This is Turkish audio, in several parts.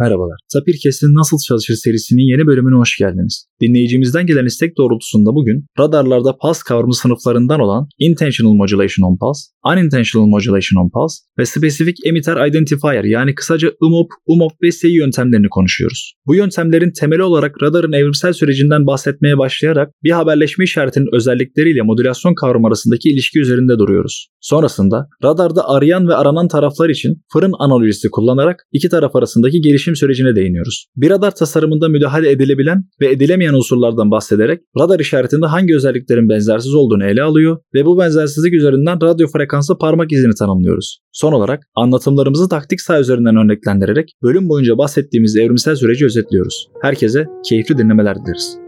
Merhabalar. Sapirkes'in Nasıl Çalışır serisinin yeni bölümüne hoş geldiniz. Dinleyicimizden gelen istek doğrultusunda bugün radarlarda pulse kavramı sınıflarından olan Intentional Modulation on Pulse, Unintentional Modulation on Pulse ve Specific Emitter Identifier yani kısaca IMOP, UMOP ve SEI yöntemlerini konuşuyoruz. Bu yöntemlerin temeli olarak radarın evrimsel sürecinden bahsetmeye başlayarak bir haberleşme işaretinin özellikleriyle modülasyon kavramı arasındaki ilişki üzerinde duruyoruz. Sonrasında radarda arayan ve aranan taraflar için fırın analojisi kullanarak iki taraf arasındaki gelişim sürecine değiniyoruz. Bir radar tasarımında müdahale edilebilen ve edilemeyen unsurlardan bahsederek radar işaretinde hangi özelliklerin benzersiz olduğunu ele alıyor ve bu benzersizlik üzerinden radyo frekanslı parmak izini tanımlıyoruz. Son olarak anlatımlarımızı taktik sağ üzerinden örneklendirerek bölüm boyunca bahsettiğimiz evrimsel süreci özetliyoruz. Herkese keyifli dinlemeler dileriz.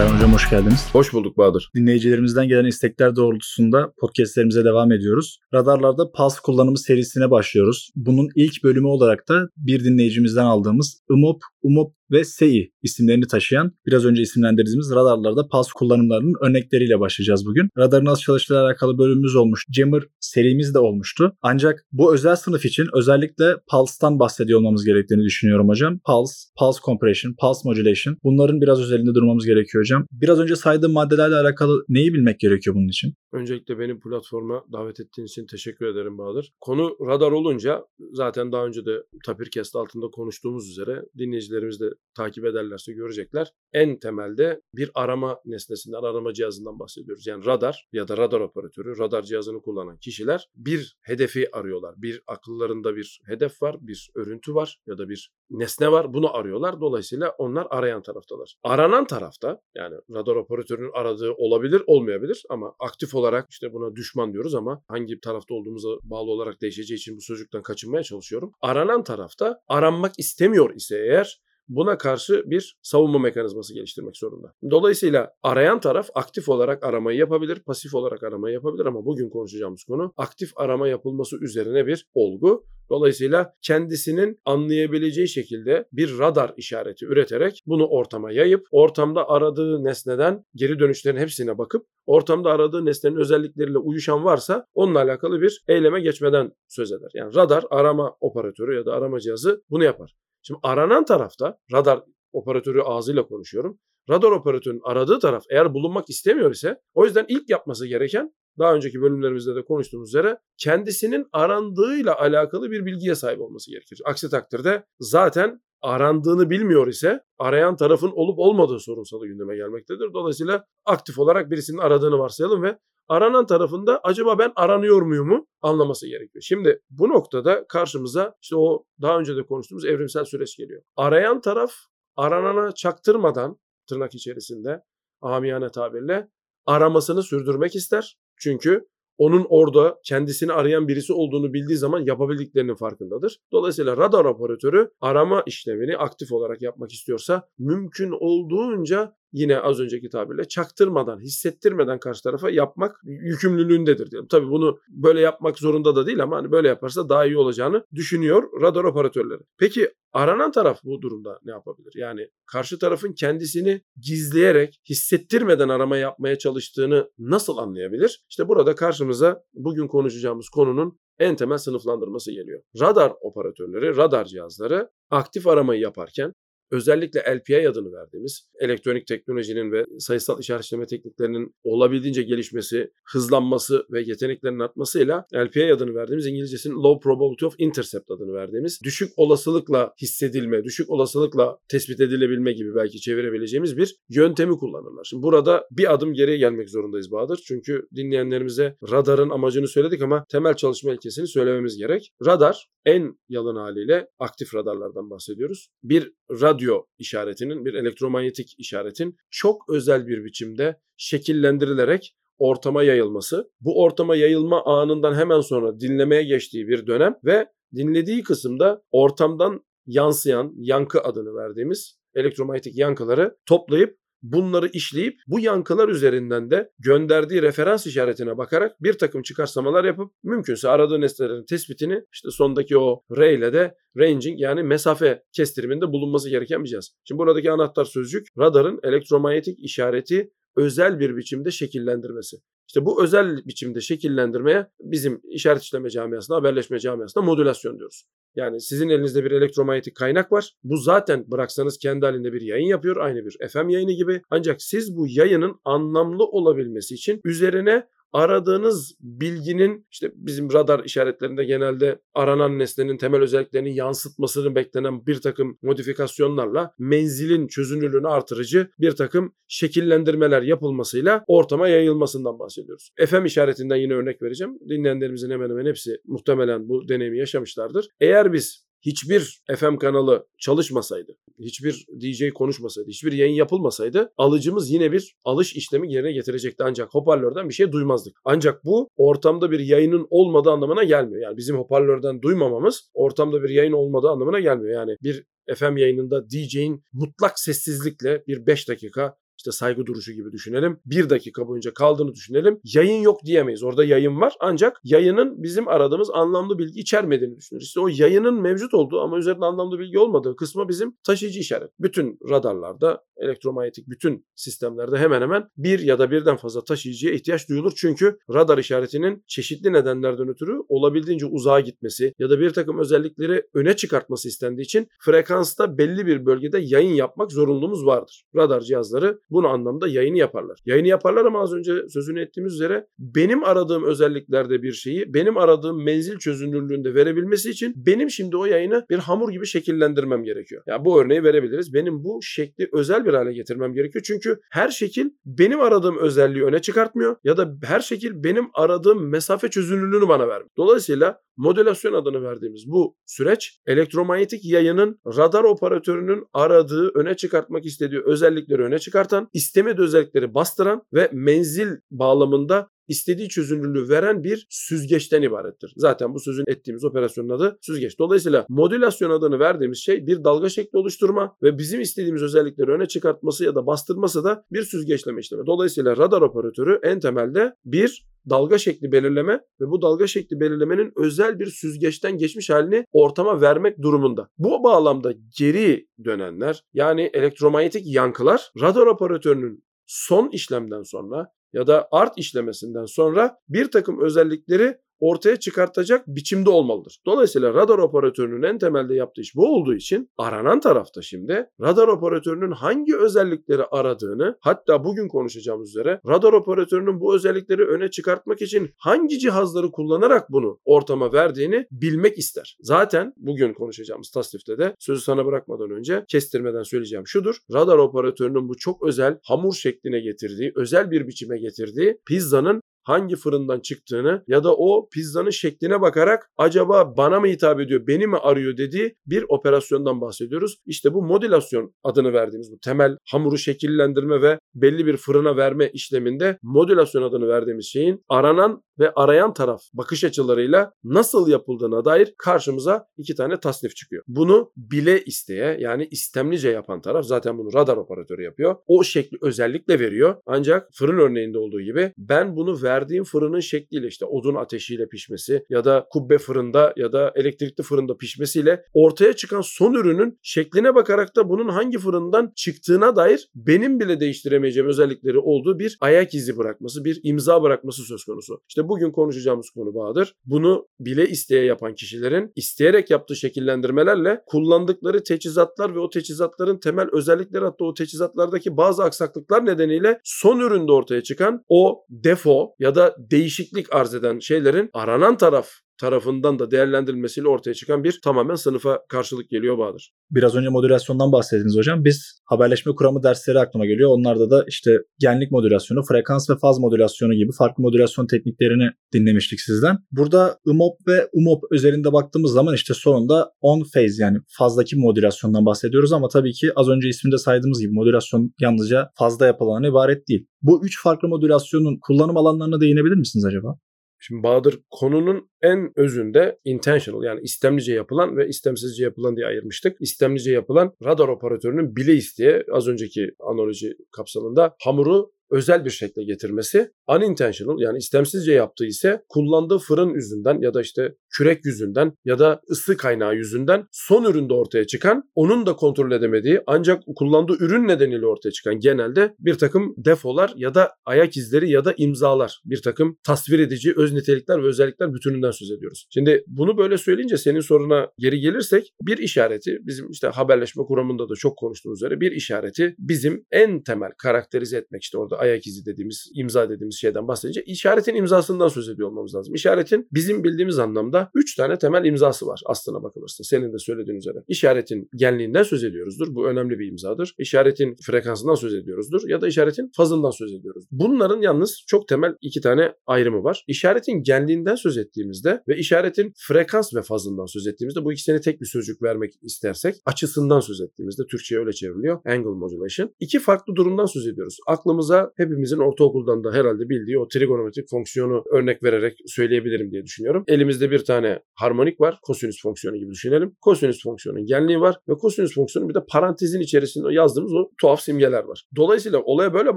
Serhan Hocam hoş geldiniz. Hoş bulduk Bahadır. Dinleyicilerimizden gelen istekler doğrultusunda podcastlerimize devam ediyoruz. Radarlarda Pulse kullanımı serisine başlıyoruz. Bunun ilk bölümü olarak da bir dinleyicimizden aldığımız IMOP, UMOP ve SEI isimlerini taşıyan biraz önce isimlendirdiğimiz radarlarda Pulse kullanımlarının örnekleriyle başlayacağız bugün. Radarın nasıl çalıştığıyla alakalı bölümümüz olmuş. Jammer serimiz de olmuştu. Ancak bu özel sınıf için özellikle Pulse'tan bahsediyor olmamız gerektiğini düşünüyorum hocam. Pulse, Pulse Compression, Pulse Modulation bunların biraz özelinde durmamız gerekiyor hocam. Biraz önce saydığım maddelerle alakalı neyi bilmek gerekiyor bunun için? Öncelikle beni platforma davet ettiğin için teşekkür ederim Bahadır. Konu radar olunca zaten daha önce de Tapircast altında konuştuğumuz üzere dinleyicilerimiz de takip ederlerse görecekler. En temelde bir arama nesnesinden, arama cihazından bahsediyoruz. Yani radar ya da radar operatörü, radar cihazını kullanan kişiler bir hedefi arıyorlar. Bir akıllarında bir hedef var, bir örüntü var ya da bir nesne var. Bunu arıyorlar. Dolayısıyla onlar arayan taraftalar. Aranan tarafta yani radar operatörünün aradığı olabilir, olmayabilir ama aktif olarak işte buna düşman diyoruz ama hangi tarafta olduğumuza bağlı olarak değişeceği için bu sözcükten kaçınmaya çalışıyorum. Aranan tarafta aranmak istemiyor ise eğer buna karşı bir savunma mekanizması geliştirmek zorunda. Dolayısıyla arayan taraf aktif olarak aramayı yapabilir, pasif olarak aramayı yapabilir ama bugün konuşacağımız konu aktif arama yapılması üzerine bir olgu. Dolayısıyla kendisinin anlayabileceği şekilde bir radar işareti üreterek bunu ortama yayıp ortamda aradığı nesneden geri dönüşlerin hepsine bakıp ortamda aradığı nesnenin özellikleriyle uyuşan varsa onunla alakalı bir eyleme geçmeden söz eder. Yani radar arama operatörü ya da arama cihazı bunu yapar. Şimdi aranan tarafta radar operatörü ağzıyla konuşuyorum. Radar operatörünün aradığı taraf eğer bulunmak istemiyor ise o yüzden ilk yapması gereken daha önceki bölümlerimizde de konuştuğumuz üzere kendisinin arandığıyla alakalı bir bilgiye sahip olması gerekir. Aksi takdirde zaten arandığını bilmiyor ise arayan tarafın olup olmadığı sorunsalı gündeme gelmektedir. Dolayısıyla aktif olarak birisinin aradığını varsayalım ve aranan tarafında acaba ben aranıyor muyumu anlaması gerekiyor. Şimdi bu noktada karşımıza işte o daha önce de konuştuğumuz evrimsel süreç geliyor. Arayan taraf aranana çaktırmadan tırnak içerisinde amiyane tabirle aramasını sürdürmek ister. Çünkü onun orada kendisini arayan birisi olduğunu bildiği zaman yapabildiklerinin farkındadır. Dolayısıyla radar operatörü arama işlemini aktif olarak yapmak istiyorsa mümkün olduğunca yine az önceki tabirle çaktırmadan, hissettirmeden karşı tarafa yapmak yükümlülüğündedir diyelim. Tabii bunu böyle yapmak zorunda da değil ama hani böyle yaparsa daha iyi olacağını düşünüyor radar operatörleri. Peki aranan taraf bu durumda ne yapabilir? Yani karşı tarafın kendisini gizleyerek, hissettirmeden arama yapmaya çalıştığını nasıl anlayabilir? İşte burada karşımıza bugün konuşacağımız konunun en temel sınıflandırması geliyor. Radar operatörleri, radar cihazları aktif aramayı yaparken özellikle LPI adını verdiğimiz elektronik teknolojinin ve sayısal işaretleme tekniklerinin olabildiğince gelişmesi, hızlanması ve yeteneklerinin artmasıyla LPI adını verdiğimiz İngilizcesinin Low Probability of Intercept adını verdiğimiz düşük olasılıkla hissedilme, düşük olasılıkla tespit edilebilme gibi belki çevirebileceğimiz bir yöntemi kullanırlar. Şimdi burada bir adım geriye gelmek zorundayız Bahadır. Çünkü dinleyenlerimize radarın amacını söyledik ama temel çalışma ilkesini söylememiz gerek. Radar en yalın haliyle aktif radarlardan bahsediyoruz. Bir radyo işaretinin, bir elektromanyetik işaretin çok özel bir biçimde şekillendirilerek ortama yayılması, bu ortama yayılma anından hemen sonra dinlemeye geçtiği bir dönem ve dinlediği kısımda ortamdan yansıyan yankı adını verdiğimiz elektromanyetik yankıları toplayıp bunları işleyip bu yankılar üzerinden de gönderdiği referans işaretine bakarak bir takım çıkarsamalar yapıp mümkünse aradığı nesnelerin tespitini işte sondaki o R ile de ranging yani mesafe kestiriminde bulunması gereken bir cihaz. Şimdi buradaki anahtar sözcük radarın elektromanyetik işareti özel bir biçimde şekillendirmesi. İşte bu özel biçimde şekillendirmeye bizim işaret işleme camiasında, haberleşme camiasında modülasyon diyoruz. Yani sizin elinizde bir elektromanyetik kaynak var. Bu zaten bıraksanız kendi halinde bir yayın yapıyor. Aynı bir FM yayını gibi. Ancak siz bu yayının anlamlı olabilmesi için üzerine aradığınız bilginin işte bizim radar işaretlerinde genelde aranan nesnenin temel özelliklerini yansıtmasını beklenen bir takım modifikasyonlarla menzilin çözünürlüğünü artırıcı bir takım şekillendirmeler yapılmasıyla ortama yayılmasından bahsediyoruz. FM işaretinden yine örnek vereceğim. Dinleyenlerimizin hemen hemen hepsi muhtemelen bu deneyimi yaşamışlardır. Eğer biz hiçbir FM kanalı çalışmasaydı, hiçbir DJ konuşmasaydı, hiçbir yayın yapılmasaydı alıcımız yine bir alış işlemi yerine getirecekti. Ancak hoparlörden bir şey duymazdık. Ancak bu ortamda bir yayının olmadığı anlamına gelmiyor. Yani bizim hoparlörden duymamamız ortamda bir yayın olmadığı anlamına gelmiyor. Yani bir FM yayınında DJ'in mutlak sessizlikle bir 5 dakika işte saygı duruşu gibi düşünelim. Bir dakika boyunca kaldığını düşünelim. Yayın yok diyemeyiz. Orada yayın var ancak yayının bizim aradığımız anlamlı bilgi içermediğini düşünürüz. İşte o yayının mevcut olduğu ama üzerinde anlamlı bilgi olmadığı kısmı bizim taşıyıcı işaret. Bütün radarlarda, elektromanyetik bütün sistemlerde hemen hemen bir ya da birden fazla taşıyıcıya ihtiyaç duyulur. Çünkü radar işaretinin çeşitli nedenlerden ötürü olabildiğince uzağa gitmesi ya da bir takım özellikleri öne çıkartması istendiği için frekansta belli bir bölgede yayın yapmak zorunluluğumuz vardır. Radar cihazları bunu anlamda yayını yaparlar. Yayını yaparlar ama az önce sözünü ettiğimiz üzere benim aradığım özelliklerde bir şeyi benim aradığım menzil çözünürlüğünde verebilmesi için benim şimdi o yayını bir hamur gibi şekillendirmem gerekiyor. Ya bu örneği verebiliriz. Benim bu şekli özel bir hale getirmem gerekiyor. Çünkü her şekil benim aradığım özelliği öne çıkartmıyor ya da her şekil benim aradığım mesafe çözünürlüğünü bana vermiyor. Dolayısıyla modülasyon adını verdiğimiz bu süreç elektromanyetik yayının radar operatörünün aradığı, öne çıkartmak istediği özellikleri öne çıkartan, istemediği özellikleri bastıran ve menzil bağlamında istediği çözünürlüğü veren bir süzgeçten ibarettir. Zaten bu sözün ettiğimiz operasyonun adı süzgeç. Dolayısıyla modülasyon adını verdiğimiz şey bir dalga şekli oluşturma ve bizim istediğimiz özellikleri öne çıkartması ya da bastırması da bir süzgeçleme işlemi. Dolayısıyla radar operatörü en temelde bir dalga şekli belirleme ve bu dalga şekli belirlemenin özel bir süzgeçten geçmiş halini ortama vermek durumunda. Bu bağlamda geri dönenler yani elektromanyetik yankılar radar operatörünün son işlemden sonra ya da art işlemesinden sonra bir takım özellikleri ortaya çıkartacak biçimde olmalıdır. Dolayısıyla radar operatörünün en temelde yaptığı iş bu olduğu için aranan tarafta şimdi radar operatörünün hangi özellikleri aradığını hatta bugün konuşacağımız üzere radar operatörünün bu özellikleri öne çıkartmak için hangi cihazları kullanarak bunu ortama verdiğini bilmek ister. Zaten bugün konuşacağımız tasnifte de sözü sana bırakmadan önce kestirmeden söyleyeceğim şudur. Radar operatörünün bu çok özel hamur şekline getirdiği, özel bir biçime getirdiği pizzanın hangi fırından çıktığını ya da o pizzanın şekline bakarak acaba bana mı hitap ediyor, beni mi arıyor dediği bir operasyondan bahsediyoruz. İşte bu modülasyon adını verdiğimiz bu temel hamuru şekillendirme ve belli bir fırına verme işleminde modülasyon adını verdiğimiz şeyin aranan ve arayan taraf bakış açılarıyla nasıl yapıldığına dair karşımıza iki tane tasnif çıkıyor. Bunu bile isteye yani istemlice yapan taraf zaten bunu radar operatörü yapıyor. O şekli özellikle veriyor. Ancak fırın örneğinde olduğu gibi ben bunu verdiğim fırının şekliyle işte odun ateşiyle pişmesi ya da kubbe fırında ya da elektrikli fırında pişmesiyle ortaya çıkan son ürünün şekline bakarak da bunun hangi fırından çıktığına dair benim bile değiştiremeyeceğim özellikleri olduğu bir ayak izi bırakması, bir imza bırakması söz konusu. İşte bugün konuşacağımız konu Bahadır. Bunu bile isteye yapan kişilerin isteyerek yaptığı şekillendirmelerle kullandıkları teçhizatlar ve o teçhizatların temel özellikleri hatta o teçhizatlardaki bazı aksaklıklar nedeniyle son üründe ortaya çıkan o defo ya da değişiklik arz eden şeylerin aranan taraf tarafından da değerlendirilmesiyle ortaya çıkan bir tamamen sınıfa karşılık geliyor Bahadır. Biraz önce modülasyondan bahsettiniz hocam. Biz haberleşme kuramı dersleri aklıma geliyor. Onlarda da işte genlik modülasyonu, frekans ve faz modülasyonu gibi farklı modülasyon tekniklerini dinlemiştik sizden. Burada IMOP ve UMOP özelinde baktığımız zaman işte sonunda on phase yani fazdaki modülasyondan bahsediyoruz ama tabii ki az önce isminde saydığımız gibi modülasyon yalnızca fazda yapılan ibaret değil. Bu üç farklı modülasyonun kullanım alanlarına değinebilir misiniz acaba? Şimdi Bahadır konunun en özünde intentional yani istemlice yapılan ve istemsizce yapılan diye ayırmıştık. İstemlice yapılan radar operatörünün bile isteye az önceki analoji kapsamında hamuru özel bir şekle getirmesi. Unintentional yani istemsizce yaptığı ise kullandığı fırın yüzünden ya da işte kürek yüzünden ya da ısı kaynağı yüzünden son üründe ortaya çıkan onun da kontrol edemediği ancak kullandığı ürün nedeniyle ortaya çıkan genelde bir takım defolar ya da ayak izleri ya da imzalar bir takım tasvir edici öz nitelikler ve özellikler bütününden söz ediyoruz. Şimdi bunu böyle söyleyince senin soruna geri gelirsek bir işareti bizim işte haberleşme kuramında da çok konuştuğumuz üzere bir işareti bizim en temel karakterize etmek işte orada ayak izi dediğimiz imza dediğimiz şeyden bahsedince işaretin imzasından söz ediyor olmamız lazım. İşaretin bizim bildiğimiz anlamda 3 tane temel imzası var aslına bakılırsa. Senin de söylediğin üzere. İşaretin genliğinden söz ediyoruzdur. Bu önemli bir imzadır. İşaretin frekansından söz ediyoruzdur ya da işaretin fazından söz ediyoruz. Bunların yalnız çok temel iki tane ayrımı var. İşaretin genliğinden söz ettiğimizde ve işaretin frekans ve fazından söz ettiğimizde bu ikisine tek bir sözcük vermek istersek açısından söz ettiğimizde Türkçe'ye öyle çevriliyor. Angle modulation. İki farklı durumdan söz ediyoruz. Aklımıza hepimizin ortaokuldan da herhalde bildiği o trigonometrik fonksiyonu örnek vererek söyleyebilirim diye düşünüyorum. Elimizde bir tane harmonik var. Kosinüs fonksiyonu gibi düşünelim. Kosinüs fonksiyonun genliği var ve kosinüs fonksiyonu bir de parantezin içerisinde yazdığımız o tuhaf simgeler var. Dolayısıyla olaya böyle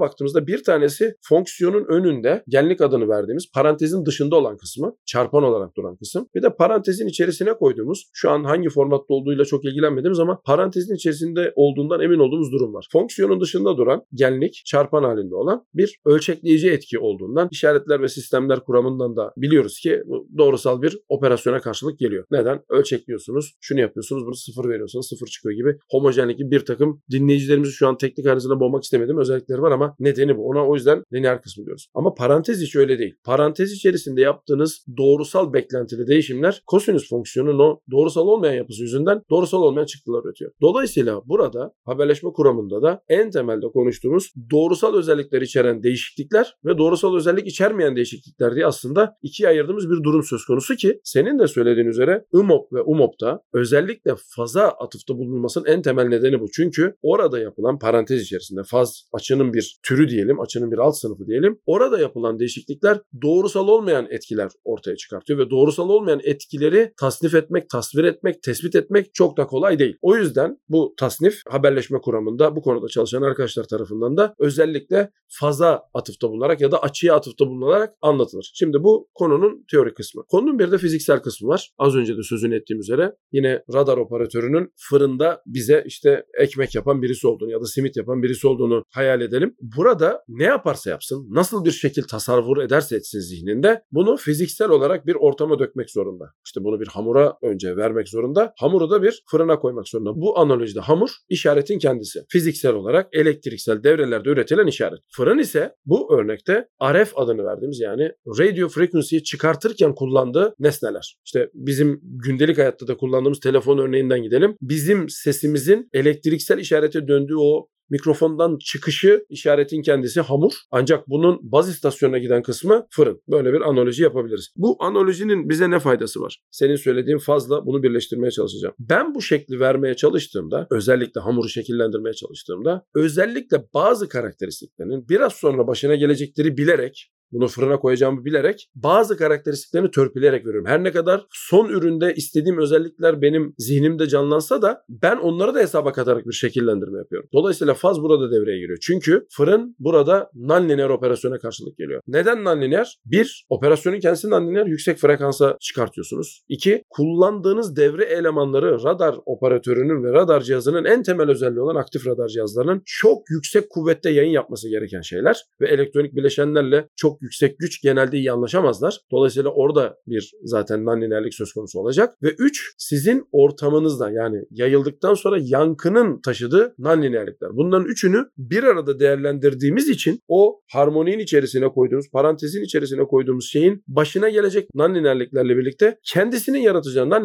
baktığımızda bir tanesi fonksiyonun önünde genlik adını verdiğimiz parantezin dışında olan kısmı çarpan olarak duran kısım. Bir de parantezin içerisine koyduğumuz şu an hangi formatta olduğuyla çok ilgilenmediğimiz ama parantezin içerisinde olduğundan emin olduğumuz durum var. Fonksiyonun dışında duran genlik çarpan halinde olan bir ölçekleyici etki olduğundan işaretler ve sistemler kuramından da biliyoruz ki bu doğrusal bir operasyona karşılık geliyor. Neden? Ölçekliyorsunuz, şunu yapıyorsunuz, bunu sıfır veriyorsunuz, sıfır çıkıyor gibi homojenlik bir takım dinleyicilerimizi şu an teknik analizine boğmak istemedim özellikleri var ama nedeni bu. Ona o yüzden lineer kısmı diyoruz. Ama parantez hiç öyle değil. Parantez içerisinde yaptığınız doğrusal beklentili değişimler kosinüs fonksiyonunun o doğrusal olmayan yapısı yüzünden doğrusal olmayan çıktılar üretiyor. Dolayısıyla burada haberleşme kuramında da en temelde konuştuğumuz doğrusal özellikler içeren değişiklikler ve doğrusal özellik içermeyen değişiklikler diye aslında ikiye ayırdığımız bir durum söz konusu ki senin de söylediğin üzere IMOP ve UMOP'ta özellikle faza atıfta bulunmasının en temel nedeni bu. Çünkü orada yapılan parantez içerisinde faz açının bir türü diyelim, açının bir alt sınıfı diyelim. Orada yapılan değişiklikler doğrusal olmayan etkiler ortaya çıkartıyor ve doğrusal olmayan etkileri tasnif etmek, tasvir etmek, tespit etmek çok da kolay değil. O yüzden bu tasnif haberleşme kuramında bu konuda çalışan arkadaşlar tarafından da özellikle faza atıfta bulunarak ya da açıya atıfta bulunarak anlatılır. Şimdi bu konunun teori kısmı. Konunun bir de fiziksel kısmı var. Az önce de sözünü ettiğim üzere yine radar operatörünün fırında bize işte ekmek yapan birisi olduğunu ya da simit yapan birisi olduğunu hayal edelim. Burada ne yaparsa yapsın, nasıl bir şekil tasarvur ederse etsin zihninde bunu fiziksel olarak bir ortama dökmek zorunda. İşte bunu bir hamura önce vermek zorunda. Hamuru da bir fırına koymak zorunda. Bu analojide hamur işaretin kendisi. Fiziksel olarak elektriksel devrelerde üretilen işaret. Fırın ise bu örnekte RF adını verdiğimiz yani radio frequency'yi çıkartırken kullandığı nesneler. İşte bizim gündelik hayatta da kullandığımız telefon örneğinden gidelim. Bizim sesimizin elektriksel işarete döndüğü o mikrofondan çıkışı işaretin kendisi hamur. Ancak bunun baz istasyonuna giden kısmı fırın. Böyle bir analoji yapabiliriz. Bu analojinin bize ne faydası var? Senin söylediğin fazla bunu birleştirmeye çalışacağım. Ben bu şekli vermeye çalıştığımda, özellikle hamuru şekillendirmeye çalıştığımda, özellikle bazı karakteristiklerinin biraz sonra başına gelecekleri bilerek bunu fırına koyacağımı bilerek bazı karakteristiklerini törpüleyerek veriyorum. Her ne kadar son üründe istediğim özellikler benim zihnimde canlansa da ben onları da hesaba katarak bir şekillendirme yapıyorum. Dolayısıyla faz burada devreye giriyor. Çünkü fırın burada non-linear operasyona karşılık geliyor. Neden non-linear? Bir, operasyonun kendisi non-linear yüksek frekansa çıkartıyorsunuz. İki, kullandığınız devre elemanları radar operatörünün ve radar cihazının en temel özelliği olan aktif radar cihazlarının çok yüksek kuvvette yayın yapması gereken şeyler ve elektronik bileşenlerle çok yüksek güç genelde iyi anlaşamazlar. Dolayısıyla orada bir zaten non söz konusu olacak. Ve 3 sizin ortamınızda yani yayıldıktan sonra yankının taşıdığı non Bunların üçünü bir arada değerlendirdiğimiz için o harmoninin içerisine koyduğumuz, parantezin içerisine koyduğumuz şeyin başına gelecek non birlikte kendisinin yaratacağı non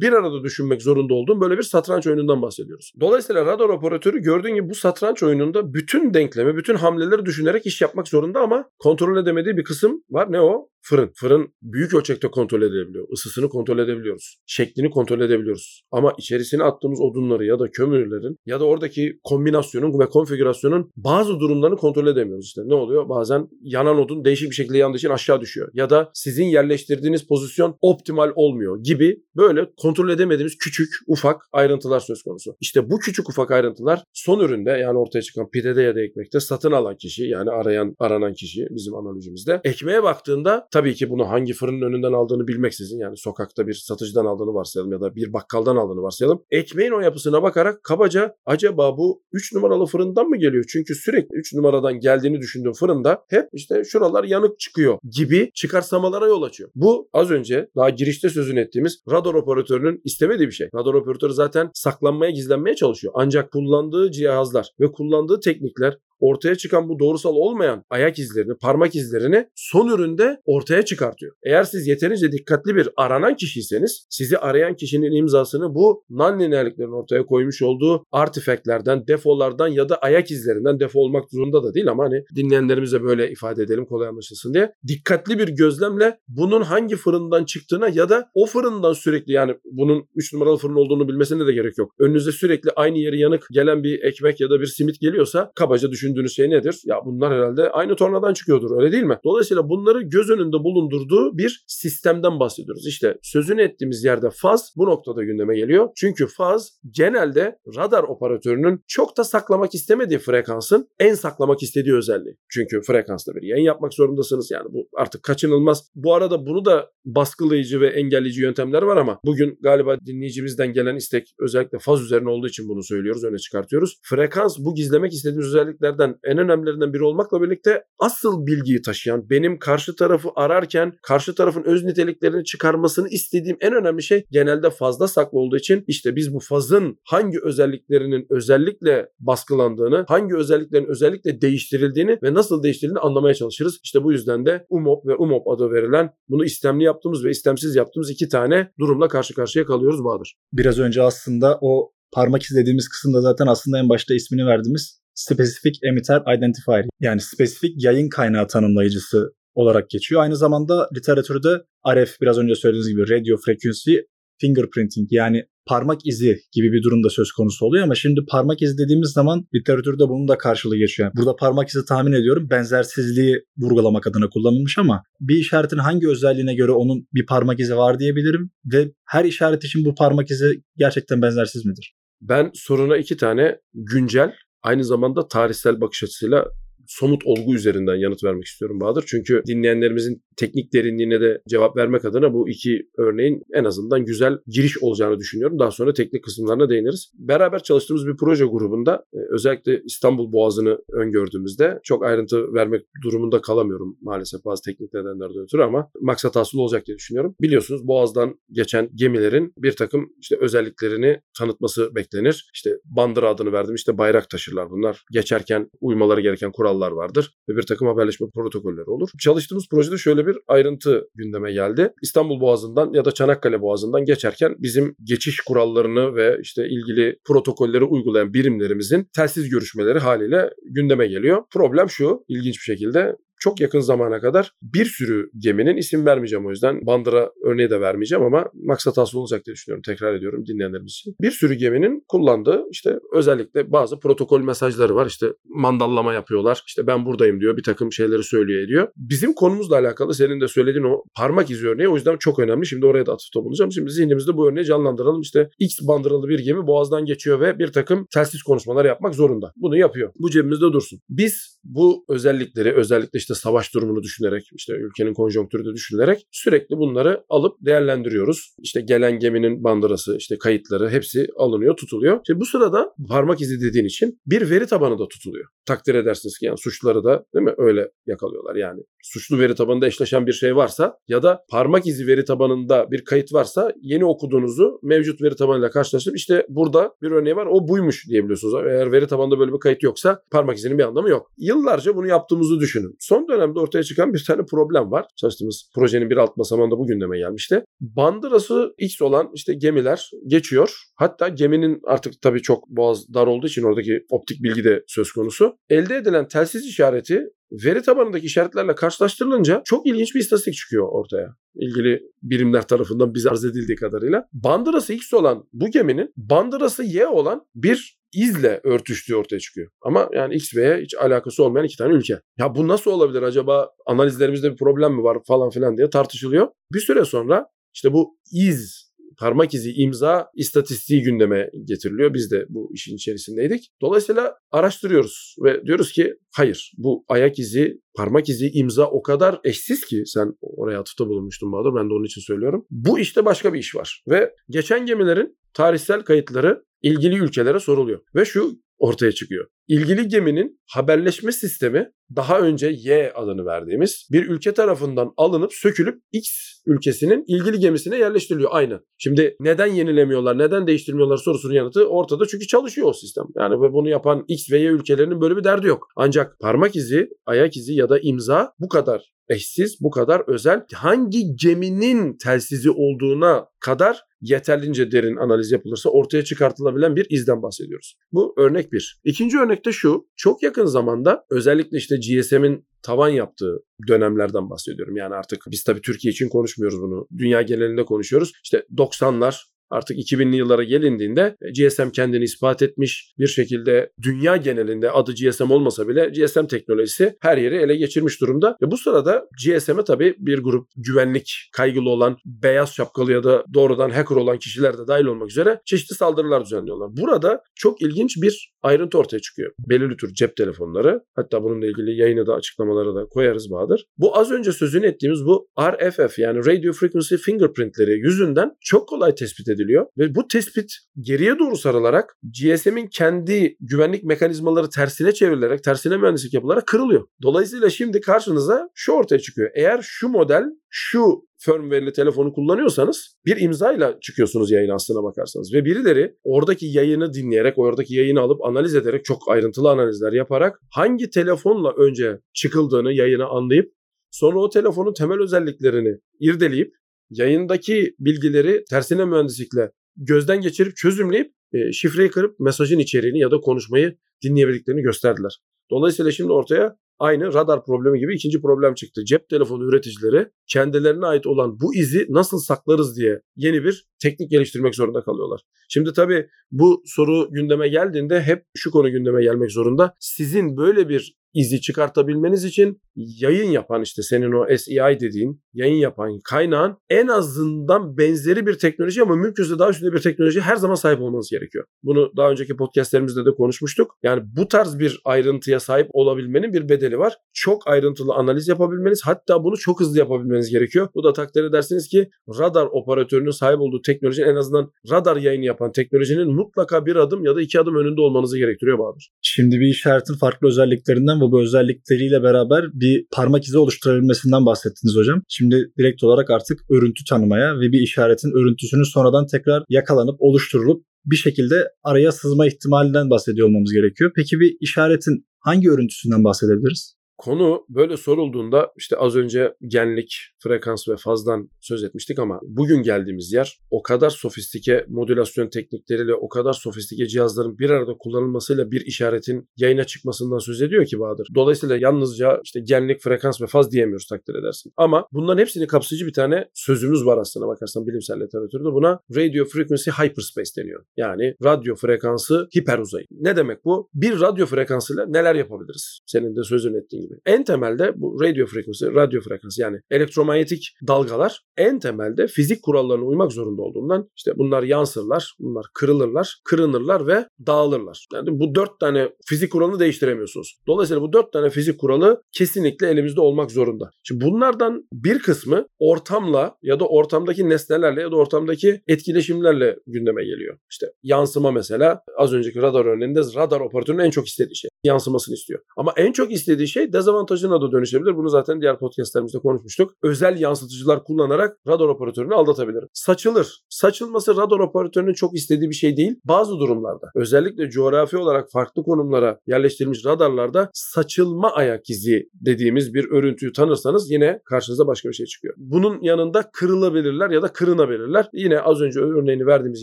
bir arada düşünmek zorunda olduğum böyle bir satranç oyunundan bahsediyoruz. Dolayısıyla radar operatörü gördüğün gibi bu satranç oyununda bütün denklemi, bütün hamleleri düşünerek iş yapmak zorunda ama kontrol edemediği istemediği bir kısım var. Ne o? Fırın. Fırın büyük ölçekte kontrol edilebiliyor. Isısını kontrol edebiliyoruz. Şeklini kontrol edebiliyoruz. Ama içerisine attığımız odunları ya da kömürlerin ya da oradaki kombinasyonun ve konfigürasyonun bazı durumlarını kontrol edemiyoruz. İşte ne oluyor? Bazen yanan odun değişik bir şekilde yandığı için aşağı düşüyor. Ya da sizin yerleştirdiğiniz pozisyon optimal olmuyor gibi böyle kontrol edemediğimiz küçük ufak ayrıntılar söz konusu. İşte bu küçük ufak ayrıntılar son üründe yani ortaya çıkan pidede ya da ekmekte satın alan kişi yani arayan aranan kişi bizim analojimizde ekmeğe baktığında Tabii ki bunu hangi fırının önünden aldığını bilmeksizin yani sokakta bir satıcıdan aldığını varsayalım ya da bir bakkaldan aldığını varsayalım. Ekmeğin o yapısına bakarak kabaca acaba bu 3 numaralı fırından mı geliyor? Çünkü sürekli 3 numaradan geldiğini düşündüğüm fırında hep işte şuralar yanık çıkıyor gibi çıkarsamalara yol açıyor. Bu az önce daha girişte sözünü ettiğimiz radar operatörünün istemediği bir şey. Radar operatörü zaten saklanmaya gizlenmeye çalışıyor. Ancak kullandığı cihazlar ve kullandığı teknikler ortaya çıkan bu doğrusal olmayan ayak izlerini, parmak izlerini son üründe ortaya çıkartıyor. Eğer siz yeterince dikkatli bir aranan kişiyseniz sizi arayan kişinin imzasını bu non-lineerliklerin ortaya koymuş olduğu artifactlerden, defolardan ya da ayak izlerinden defo olmak zorunda da değil ama hani dinleyenlerimize böyle ifade edelim kolay anlaşılsın diye. Dikkatli bir gözlemle bunun hangi fırından çıktığına ya da o fırından sürekli yani bunun 3 numaralı fırın olduğunu bilmesine de gerek yok. Önünüze sürekli aynı yeri yanık gelen bir ekmek ya da bir simit geliyorsa kabaca düşün düşündüğünüz şey nedir? Ya bunlar herhalde aynı tornadan çıkıyordur öyle değil mi? Dolayısıyla bunları göz önünde bulundurduğu bir sistemden bahsediyoruz. İşte sözünü ettiğimiz yerde faz bu noktada gündeme geliyor. Çünkü faz genelde radar operatörünün çok da saklamak istemediği frekansın en saklamak istediği özelliği. Çünkü frekansta bir yayın yapmak zorundasınız. Yani bu artık kaçınılmaz. Bu arada bunu da baskılayıcı ve engelleyici yöntemler var ama bugün galiba dinleyicimizden gelen istek özellikle faz üzerine olduğu için bunu söylüyoruz, öne çıkartıyoruz. Frekans bu gizlemek istediğimiz özelliklerden özelliklerden en önemlilerinden biri olmakla birlikte asıl bilgiyi taşıyan, benim karşı tarafı ararken karşı tarafın öz niteliklerini çıkarmasını istediğim en önemli şey genelde fazla saklı olduğu için işte biz bu fazın hangi özelliklerinin özellikle baskılandığını, hangi özelliklerin özellikle değiştirildiğini ve nasıl değiştirildiğini anlamaya çalışırız. İşte bu yüzden de UMOP ve UMOP adı verilen bunu istemli yaptığımız ve istemsiz yaptığımız iki tane durumla karşı karşıya kalıyoruz Bahadır. Biraz önce aslında o parmak izlediğimiz kısımda zaten aslında en başta ismini verdiğimiz Specific Emitter Identifier yani spesifik yayın kaynağı tanımlayıcısı olarak geçiyor. Aynı zamanda literatürde RF biraz önce söylediğiniz gibi radio frequency fingerprinting yani parmak izi gibi bir durumda söz konusu oluyor ama şimdi parmak izi dediğimiz zaman literatürde bunun da karşılığı geçiyor. Yani burada parmak izi tahmin ediyorum benzersizliği vurgulamak adına kullanılmış ama bir işaretin hangi özelliğine göre onun bir parmak izi var diyebilirim ve her işaret için bu parmak izi gerçekten benzersiz midir? Ben soruna iki tane güncel aynı zamanda tarihsel bakış açısıyla somut olgu üzerinden yanıt vermek istiyorum Bahadır. Çünkü dinleyenlerimizin teknik derinliğine de cevap vermek adına bu iki örneğin en azından güzel giriş olacağını düşünüyorum. Daha sonra teknik kısımlarına değiniriz. Beraber çalıştığımız bir proje grubunda e, özellikle İstanbul Boğazı'nı öngördüğümüzde çok ayrıntı vermek durumunda kalamıyorum maalesef bazı teknik nedenlerden ötürü ama maksat hasıl olacak diye düşünüyorum. Biliyorsunuz Boğaz'dan geçen gemilerin bir takım işte özelliklerini tanıtması beklenir. İşte bandıra adını verdim işte bayrak taşırlar bunlar. Geçerken uymaları gereken kurallar vardır ve bir takım haberleşme protokolleri olur. Çalıştığımız projede şöyle bir bir ayrıntı gündeme geldi. İstanbul Boğazı'ndan ya da Çanakkale Boğazı'ndan geçerken bizim geçiş kurallarını ve işte ilgili protokolleri uygulayan birimlerimizin telsiz görüşmeleri haliyle gündeme geliyor. Problem şu ilginç bir şekilde çok yakın zamana kadar bir sürü geminin isim vermeyeceğim o yüzden. Bandıra örneği de vermeyeceğim ama maksat hasıl olacak diye düşünüyorum. Tekrar ediyorum dinleyenlerimiz için. Bir sürü geminin kullandığı işte özellikle bazı protokol mesajları var. İşte mandallama yapıyorlar. İşte ben buradayım diyor. Bir takım şeyleri söylüyor ediyor. Bizim konumuzla alakalı senin de söylediğin o parmak izi örneği o yüzden çok önemli. Şimdi oraya da atıfta bulunacağım. Şimdi zihnimizde bu örneği canlandıralım. İşte X bandıralı bir gemi boğazdan geçiyor ve bir takım telsiz konuşmalar yapmak zorunda. Bunu yapıyor. Bu cebimizde dursun. Biz bu özellikleri özellikle işte işte savaş durumunu düşünerek, işte ülkenin konjonktürü de düşünülerek sürekli bunları alıp değerlendiriyoruz. İşte gelen geminin bandırası, işte kayıtları hepsi alınıyor, tutuluyor. Şimdi bu sırada parmak izi dediğin için bir veri tabanı da tutuluyor. Takdir edersiniz ki yani suçluları da değil mi öyle yakalıyorlar yani. Suçlu veri tabanında eşleşen bir şey varsa ya da parmak izi veri tabanında bir kayıt varsa yeni okuduğunuzu mevcut veri tabanıyla karşılaştırıp işte burada bir örneği var o buymuş diyebiliyorsunuz. Eğer veri tabanında böyle bir kayıt yoksa parmak izinin bir anlamı yok. Yıllarca bunu yaptığımızı düşünün. Son son dönemde ortaya çıkan bir tane problem var. Çalıştığımız projenin bir alt basamağında bu gündeme gelmişti. Bandırası X olan işte gemiler geçiyor. Hatta geminin artık tabii çok boğaz dar olduğu için oradaki optik bilgi de söz konusu. Elde edilen telsiz işareti veri tabanındaki işaretlerle karşılaştırılınca çok ilginç bir istatistik çıkıyor ortaya. İlgili birimler tarafından bize arz edildiği kadarıyla. Bandırası X olan bu geminin bandırası Y olan bir izle örtüştüğü ortaya çıkıyor. Ama yani X ve hiç alakası olmayan iki tane ülke. Ya bu nasıl olabilir acaba analizlerimizde bir problem mi var falan filan diye tartışılıyor. Bir süre sonra işte bu iz parmak izi imza istatistiği gündeme getiriliyor. Biz de bu işin içerisindeydik. Dolayısıyla araştırıyoruz ve diyoruz ki hayır bu ayak izi, parmak izi, imza o kadar eşsiz ki sen oraya atıfta bulunmuştun Bahadır ben de onun için söylüyorum. Bu işte başka bir iş var ve geçen gemilerin tarihsel kayıtları ilgili ülkelere soruluyor. Ve şu ortaya çıkıyor. İlgili geminin haberleşme sistemi daha önce Y adını verdiğimiz bir ülke tarafından alınıp sökülüp X ülkesinin ilgili gemisine yerleştiriliyor aynı. Şimdi neden yenilemiyorlar, neden değiştirmiyorlar sorusunun yanıtı ortada çünkü çalışıyor o sistem. Yani bunu yapan X ve Y ülkelerinin böyle bir derdi yok. Ancak parmak izi, ayak izi ya da imza bu kadar eşsiz, bu kadar özel. Hangi geminin telsizi olduğuna kadar yeterlince derin analiz yapılırsa ortaya çıkartılabilen bir izden bahsediyoruz. Bu örnek bir. İkinci örnek de şu. Çok yakın zamanda özellikle işte GSM'in tavan yaptığı dönemlerden bahsediyorum. Yani artık biz tabii Türkiye için konuşmuyoruz bunu. Dünya genelinde konuşuyoruz. İşte 90'lar artık 2000'li yıllara gelindiğinde e, GSM kendini ispat etmiş bir şekilde dünya genelinde adı GSM olmasa bile GSM teknolojisi her yeri ele geçirmiş durumda. Ve bu sırada GSM'e tabii bir grup güvenlik kaygılı olan beyaz şapkalı ya da doğrudan hacker olan kişiler de dahil olmak üzere çeşitli saldırılar düzenliyorlar. Burada çok ilginç bir ayrıntı ortaya çıkıyor. Belirli tür cep telefonları hatta bununla ilgili yayını da açıklamaları da koyarız Bahadır. Bu az önce sözünü ettiğimiz bu RFF yani Radio Frequency Fingerprint'leri yüzünden çok kolay tespit ediliyor ediliyor ve bu tespit geriye doğru sarılarak GSM'in kendi güvenlik mekanizmaları tersine çevrilerek, tersine mühendislik yapılarak kırılıyor. Dolayısıyla şimdi karşınıza şu ortaya çıkıyor. Eğer şu model, şu firmware'li telefonu kullanıyorsanız bir imzayla çıkıyorsunuz yayın aslına bakarsanız. Ve birileri oradaki yayını dinleyerek, oradaki yayını alıp analiz ederek çok ayrıntılı analizler yaparak hangi telefonla önce çıkıldığını yayını anlayıp sonra o telefonun temel özelliklerini irdeleyip yayındaki bilgileri tersine mühendislikle gözden geçirip çözümleyip e, şifreyi kırıp mesajın içeriğini ya da konuşmayı dinleyebildiklerini gösterdiler. Dolayısıyla şimdi ortaya aynı radar problemi gibi ikinci problem çıktı. Cep telefonu üreticileri kendilerine ait olan bu izi nasıl saklarız diye yeni bir teknik geliştirmek zorunda kalıyorlar. Şimdi tabii bu soru gündeme geldiğinde hep şu konu gündeme gelmek zorunda. Sizin böyle bir izi çıkartabilmeniz için yayın yapan işte senin o SEI dediğin yayın yapan kaynağın en azından benzeri bir teknoloji ama mümkünse daha üstünde bir teknoloji her zaman sahip olmanız gerekiyor. Bunu daha önceki podcastlerimizde de konuşmuştuk. Yani bu tarz bir ayrıntıya sahip olabilmenin bir bedeli var. Çok ayrıntılı analiz yapabilmeniz hatta bunu çok hızlı yapabilmeniz gerekiyor. Bu da takdir edersiniz ki radar operatörünün sahip olduğu teknoloji en azından radar yayını yapan teknolojinin mutlaka bir adım ya da iki adım önünde olmanızı gerektiriyor Bahadır. Şimdi bir işaretin farklı özelliklerinden bu özellikleriyle beraber bir parmak izi oluşturabilmesinden bahsettiniz hocam. Şimdi direkt olarak artık örüntü tanımaya ve bir işaretin örüntüsünün sonradan tekrar yakalanıp oluşturulup bir şekilde araya sızma ihtimalinden bahsediyor olmamız gerekiyor. Peki bir işaretin hangi örüntüsünden bahsedebiliriz? Konu böyle sorulduğunda işte az önce genlik, frekans ve fazdan söz etmiştik ama bugün geldiğimiz yer o kadar sofistike modülasyon teknikleriyle o kadar sofistike cihazların bir arada kullanılmasıyla bir işaretin yayına çıkmasından söz ediyor ki Bahadır. Dolayısıyla yalnızca işte genlik, frekans ve faz diyemiyoruz takdir edersin. Ama bunların hepsini kapsayıcı bir tane sözümüz var aslında bakarsan bilimsel literatürde. Buna radio frequency hyperspace deniyor. Yani radyo frekansı hiper uzay. Ne demek bu? Bir radyo frekansıyla neler yapabiliriz? Senin de sözün ettiğin gibi. En temelde bu radio frekansı, radyo frekansı yani elektromanyetik dalgalar en temelde fizik kurallarına uymak zorunda olduğundan işte bunlar yansırlar, bunlar kırılırlar, kırınırlar ve dağılırlar. Yani bu dört tane fizik kuralını değiştiremiyorsunuz. Dolayısıyla bu dört tane fizik kuralı kesinlikle elimizde olmak zorunda. Şimdi bunlardan bir kısmı ortamla ya da ortamdaki nesnelerle ya da ortamdaki etkileşimlerle gündeme geliyor. İşte yansıma mesela az önceki radar örneğinde radar operatörünün en çok istediği şey. Yansımasını istiyor. Ama en çok istediği şey dezavantajına da dönüşebilir. Bunu zaten diğer podcastlerimizde konuşmuştuk. Özel yansıtıcılar kullanarak radar operatörünü aldatabilir. Saçılır. Saçılması radar operatörünün çok istediği bir şey değil. Bazı durumlarda özellikle coğrafi olarak farklı konumlara yerleştirilmiş radarlarda saçılma ayak izi dediğimiz bir örüntüyü tanırsanız yine karşınıza başka bir şey çıkıyor. Bunun yanında kırılabilirler ya da kırınabilirler. Yine az önce örneğini verdiğimiz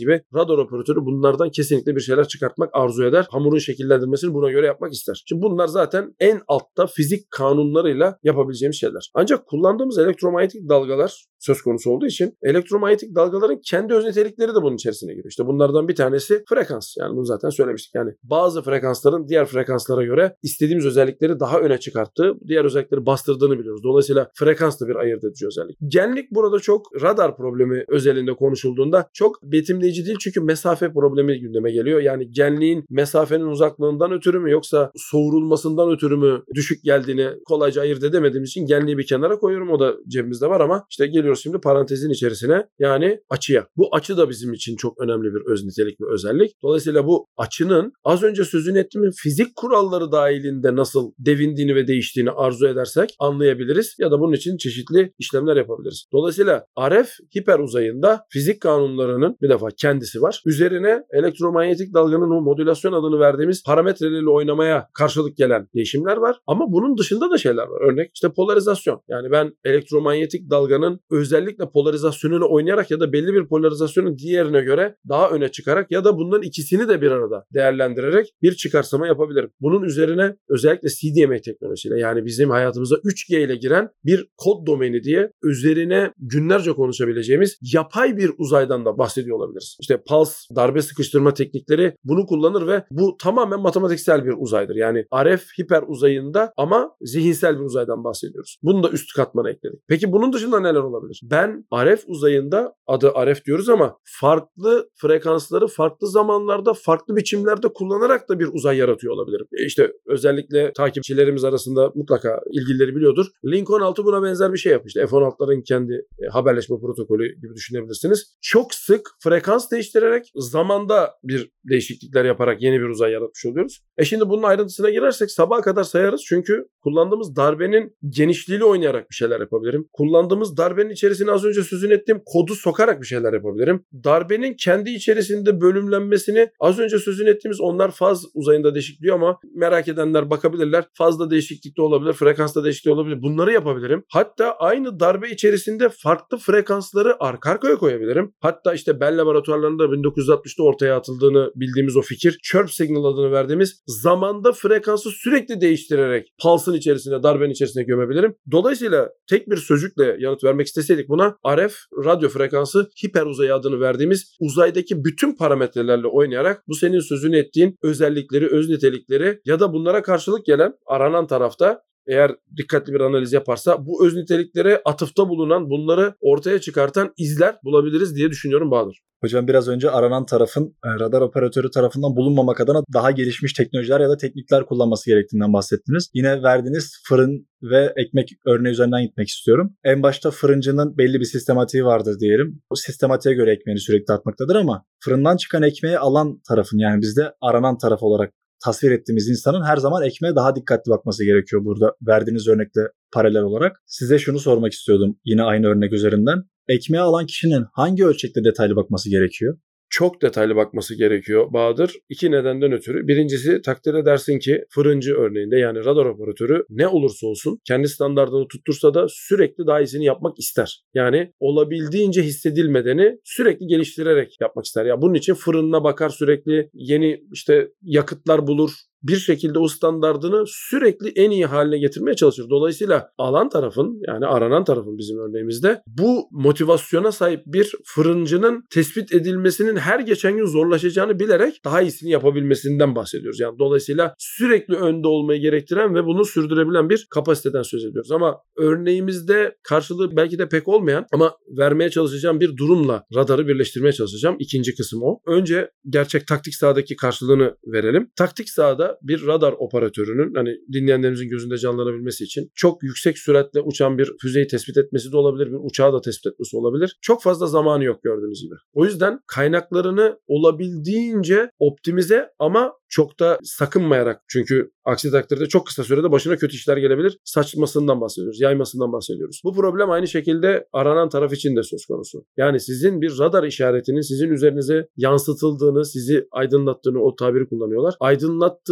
gibi radar operatörü bunlardan kesinlikle bir şeyler çıkartmak arzu eder. Hamurun şekillendirmesini buna göre yapmak ister. Şimdi bunlar zaten en altta fizik kanunlarıyla yapabileceğimiz şeyler. Ancak kullandığımız elektromanyetik dalgalar söz konusu olduğu için elektromanyetik dalgaların kendi öz nitelikleri de bunun içerisine giriyor. İşte bunlardan bir tanesi frekans. Yani bunu zaten söylemiştik. Yani bazı frekansların diğer frekanslara göre istediğimiz özellikleri daha öne çıkarttığı, diğer özellikleri bastırdığını biliyoruz. Dolayısıyla frekans da bir ayırt edici özellik. Genlik burada çok radar problemi özelinde konuşulduğunda çok betimleyici değil çünkü mesafe problemi gündeme geliyor. Yani genliğin mesafenin uzaklığından ötürü mü yoksa soğurulmasından ötürü mü düşük geldiğini kolayca ayırt edemediğimiz için genliği bir kenara koyuyorum. O da cebimizde var ama işte geliyoruz şimdi parantezin içerisine yani açıya. Bu açı da bizim için çok önemli bir öz nitelik ve özellik. Dolayısıyla bu açının az önce sözünü ettiğim fizik kuralları dahilinde nasıl devindiğini ve değiştiğini arzu edersek anlayabiliriz ya da bunun için çeşitli işlemler yapabiliriz. Dolayısıyla RF hiper uzayında fizik kanunlarının bir defa kendisi var. Üzerine elektromanyetik dalganın o modülasyon adını verdiğimiz parametreleriyle oynamaya karşılık gelen değişimler var. Ama bunun dışında da şeyler var. Örnek işte polarizasyon. Yani ben elektromanyetik dalganın özellikle polarizasyonuyla oynayarak ya da belli bir polarizasyonun diğerine göre daha öne çıkarak ya da bunların ikisini de bir arada değerlendirerek bir çıkarsama yapabilirim. Bunun üzerine özellikle CDMA teknolojisiyle yani bizim hayatımıza 3G ile giren bir kod domeni diye üzerine günlerce konuşabileceğimiz yapay bir uzaydan da bahsediyor olabiliriz. İşte pulse, darbe sıkıştırma teknikleri bunu kullanır ve bu tamamen matematiksel bir uzaydır. Yani RF hiper uzayında ama zihinsel bir uzaydan bahsediyoruz. Bunu da üst katmana ekledik. Peki bunun dışında neler olabilir? Ben RF uzayında adı RF diyoruz ama farklı frekansları farklı zamanlarda farklı biçimlerde kullanarak da bir uzay yaratıyor olabilirim. E işte özellikle takipçilerimiz arasında mutlaka ilgilileri biliyordur. Lincoln 6 buna benzer bir şey yapmıştı. F-16'ların kendi e, haberleşme protokolü gibi düşünebilirsiniz. Çok sık frekans değiştirerek zamanda bir değişiklikler yaparak yeni bir uzay yaratmış oluyoruz. E şimdi bunun ayrıntısına girersek sabaha kadar sayarız çünkü kullandığımız darbenin genişliğiyle oynayarak bir şeyler yapabilirim. Kullandığımız darbenin içerisine az önce sözünü ettiğim kodu sokarak bir şeyler yapabilirim. Darbenin kendi içerisinde bölümlenmesini az önce sözünü ettiğimiz onlar faz uzayında değişikliyor ama merak edenler bakabilirler. Fazla değişiklik de olabilir, frekansta değişiklik olabilir. Bunları yapabilirim. Hatta aynı darbe içerisinde farklı frekansları arka arkaya koyabilirim. Hatta işte Bell laboratuvarlarında 1960'da ortaya atıldığını bildiğimiz o fikir chirp signal adını verdiğimiz zamanda frekansı sürekli değiştirerek pulse'ın içerisine, darbenin içerisine gömebilirim. Dolayısıyla tek bir sözcükle yanıt vermek isteseydik buna RF radyo frekansı hiper uzay adını verdiğimiz uzaydaki bütün parametrelerle oynayarak bu senin sözünü ettiğin özellikleri, öz nitelikleri ya da bunlara karşılık gelen aranan tarafta eğer dikkatli bir analiz yaparsa bu öz niteliklere atıfta bulunan bunları ortaya çıkartan izler bulabiliriz diye düşünüyorum Bahadır. Hocam biraz önce aranan tarafın e, radar operatörü tarafından bulunmamak adına daha gelişmiş teknolojiler ya da teknikler kullanması gerektiğinden bahsettiniz. Yine verdiğiniz fırın ve ekmek örneği üzerinden gitmek istiyorum. En başta fırıncının belli bir sistematiği vardır diyelim. Bu sistematiğe göre ekmeğini sürekli atmaktadır ama fırından çıkan ekmeği alan tarafın yani bizde aranan taraf olarak tasvir ettiğimiz insanın her zaman ekmeğe daha dikkatli bakması gerekiyor burada verdiğiniz örnekle paralel olarak. Size şunu sormak istiyordum yine aynı örnek üzerinden. Ekmeği alan kişinin hangi ölçekte detaylı bakması gerekiyor? Çok detaylı bakması gerekiyor Bahadır. İki nedenden ötürü. Birincisi takdir edersin ki fırıncı örneğinde yani radar operatörü ne olursa olsun kendi standartını tuttursa da sürekli daha iyisini yapmak ister. Yani olabildiğince hissedilmedeni sürekli geliştirerek yapmak ister. Ya bunun için fırınına bakar sürekli yeni işte yakıtlar bulur, bir şekilde o standardını sürekli en iyi haline getirmeye çalışır. Dolayısıyla alan tarafın yani aranan tarafın bizim örneğimizde bu motivasyona sahip bir fırıncının tespit edilmesinin her geçen gün zorlaşacağını bilerek daha iyisini yapabilmesinden bahsediyoruz. Yani dolayısıyla sürekli önde olmayı gerektiren ve bunu sürdürebilen bir kapasiteden söz ediyoruz. Ama örneğimizde karşılığı belki de pek olmayan ama vermeye çalışacağım bir durumla radarı birleştirmeye çalışacağım. İkinci kısım o. Önce gerçek taktik sahadaki karşılığını verelim. Taktik sahada Bir radar operatörünün hani dinleyenlerimizin gözünde canlanabilmesi için çok yüksek süratle uçan bir füzeyi tespit etmesi de olabilir, bir uçağı da tespit etmesi olabilir. Çok fazla zamanı yok gördüğünüz gibi. O yüzden kaynaklarını olabildiğince optimize ama çok da sakınmayarak çünkü aksi takdirde çok kısa sürede başına kötü işler gelebilir. Saçmasından bahsediyoruz, yaymasından bahsediyoruz. Bu problem aynı şekilde aranan taraf için de söz konusu. Yani sizin bir radar işaretinin sizin üzerinize yansıtıldığını, sizi aydınlattığını o tabiri kullanıyorlar.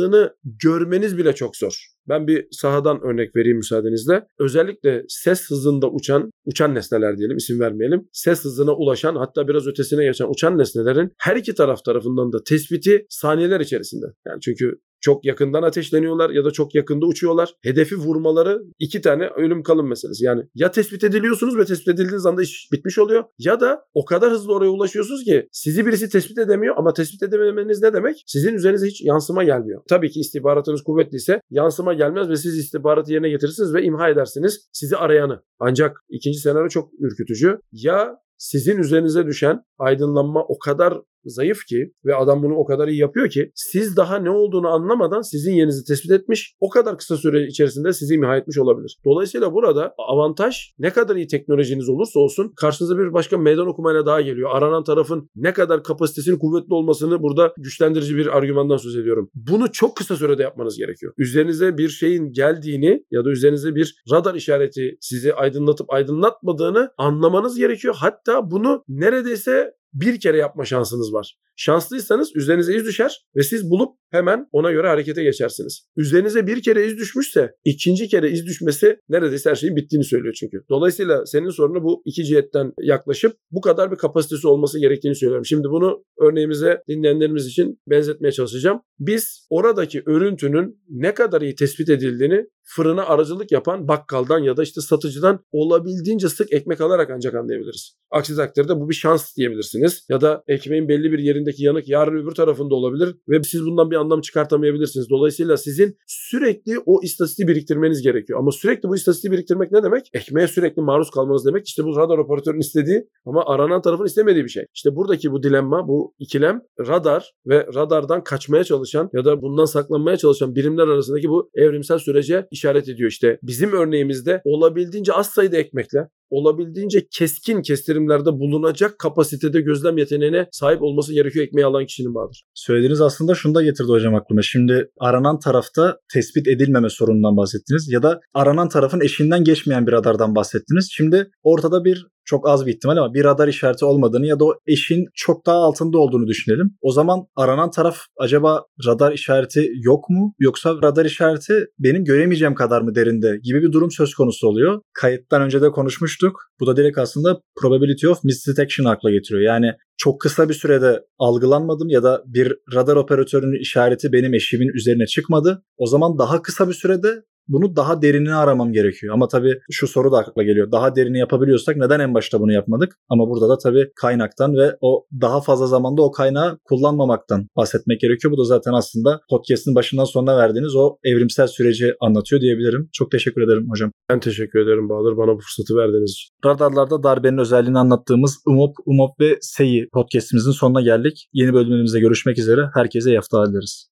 Aydınlattığını görmeniz bile çok zor. Ben bir sahadan örnek vereyim müsaadenizle. Özellikle ses hızında uçan, uçan nesneler diyelim isim vermeyelim. Ses hızına ulaşan hatta biraz ötesine geçen uçan nesnelerin her iki taraf tarafından da tespiti saniyeler içerisinde. Yani çünkü çok yakından ateşleniyorlar ya da çok yakında uçuyorlar. Hedefi vurmaları iki tane ölüm kalım meselesi. Yani ya tespit ediliyorsunuz ve tespit edildiğiniz anda iş bitmiş oluyor ya da o kadar hızlı oraya ulaşıyorsunuz ki sizi birisi tespit edemiyor ama tespit edememeniz ne demek? Sizin üzerinize hiç yansıma gelmiyor. Tabii ki istihbaratınız kuvvetliyse yansıma gelmez ve siz istihbaratı yerine getirirsiniz ve imha edersiniz sizi arayanı. Ancak ikinci senaryo çok ürkütücü. Ya sizin üzerinize düşen aydınlanma o kadar zayıf ki ve adam bunu o kadar iyi yapıyor ki siz daha ne olduğunu anlamadan sizin yerinizi tespit etmiş o kadar kısa süre içerisinde sizi imha etmiş olabilir. Dolayısıyla burada avantaj ne kadar iyi teknolojiniz olursa olsun karşınıza bir başka meydan okumayla daha geliyor. Aranan tarafın ne kadar kapasitesinin kuvvetli olmasını burada güçlendirici bir argümandan söz ediyorum. Bunu çok kısa sürede yapmanız gerekiyor. Üzerinize bir şeyin geldiğini ya da üzerinize bir radar işareti sizi aydınlatıp aydınlatmadığını anlamanız gerekiyor. Hatta bunu neredeyse bir kere yapma şansınız var. Şanslıysanız üzerinize iz düşer ve siz bulup hemen ona göre harekete geçersiniz. Üzerinize bir kere iz düşmüşse ikinci kere iz düşmesi neredeyse her şeyin bittiğini söylüyor çünkü. Dolayısıyla senin sorunu bu iki cihetten yaklaşıp bu kadar bir kapasitesi olması gerektiğini söylüyorum. Şimdi bunu örneğimize dinleyenlerimiz için benzetmeye çalışacağım. Biz oradaki örüntünün ne kadar iyi tespit edildiğini fırına aracılık yapan bakkaldan ya da işte satıcıdan olabildiğince sık ekmek alarak ancak anlayabiliriz. Aksi takdirde bu bir şans diyebilirsiniz. Ya da ekmeğin belli bir yerindeki yanık yarın öbür tarafında olabilir ve siz bundan bir anlam çıkartamayabilirsiniz. Dolayısıyla sizin sürekli o istatistiği biriktirmeniz gerekiyor. Ama sürekli bu istatistiği biriktirmek ne demek? Ekmeğe sürekli maruz kalmanız demek. İşte bu radar operatörün istediği ama aranan tarafın istemediği bir şey. İşte buradaki bu dilemma, bu ikilem radar ve radardan kaçmaya çalışan ya da bundan saklanmaya çalışan birimler arasındaki bu evrimsel sürece işaret ediyor. İşte bizim örneğimizde olabildiğince az sayıda ekmekle olabildiğince keskin kestirimlerde bulunacak kapasitede gözlem yeteneğine sahip olması gerekiyor ekmeği alan kişinin Bahadır. Söylediğiniz aslında şunu da getirdi hocam aklıma. Şimdi aranan tarafta tespit edilmeme sorunundan bahsettiniz ya da aranan tarafın eşiğinden geçmeyen bir radardan bahsettiniz. Şimdi ortada bir çok az bir ihtimal ama bir radar işareti olmadığını ya da o eşin çok daha altında olduğunu düşünelim. O zaman aranan taraf acaba radar işareti yok mu yoksa radar işareti benim göremeyeceğim kadar mı derinde gibi bir durum söz konusu oluyor. Kayıttan önce de konuşmuştuk. Bu da direkt aslında probability of misdetection akla getiriyor. Yani çok kısa bir sürede algılanmadım ya da bir radar operatörünün işareti benim eşimin üzerine çıkmadı. O zaman daha kısa bir sürede bunu daha derinini aramam gerekiyor. Ama tabii şu soru da akla geliyor. Daha derini yapabiliyorsak neden en başta bunu yapmadık? Ama burada da tabii kaynaktan ve o daha fazla zamanda o kaynağı kullanmamaktan bahsetmek gerekiyor. Bu da zaten aslında podcast'in başından sonuna verdiğiniz o evrimsel süreci anlatıyor diyebilirim. Çok teşekkür ederim hocam. Ben teşekkür ederim Bahadır bana bu fırsatı verdiğiniz için. Radarlarda darbenin özelliğini anlattığımız UMOP, UMOP ve SEI podcast'imizin sonuna geldik. Yeni bölümümüzde görüşmek üzere. Herkese iyi haftalar dileriz.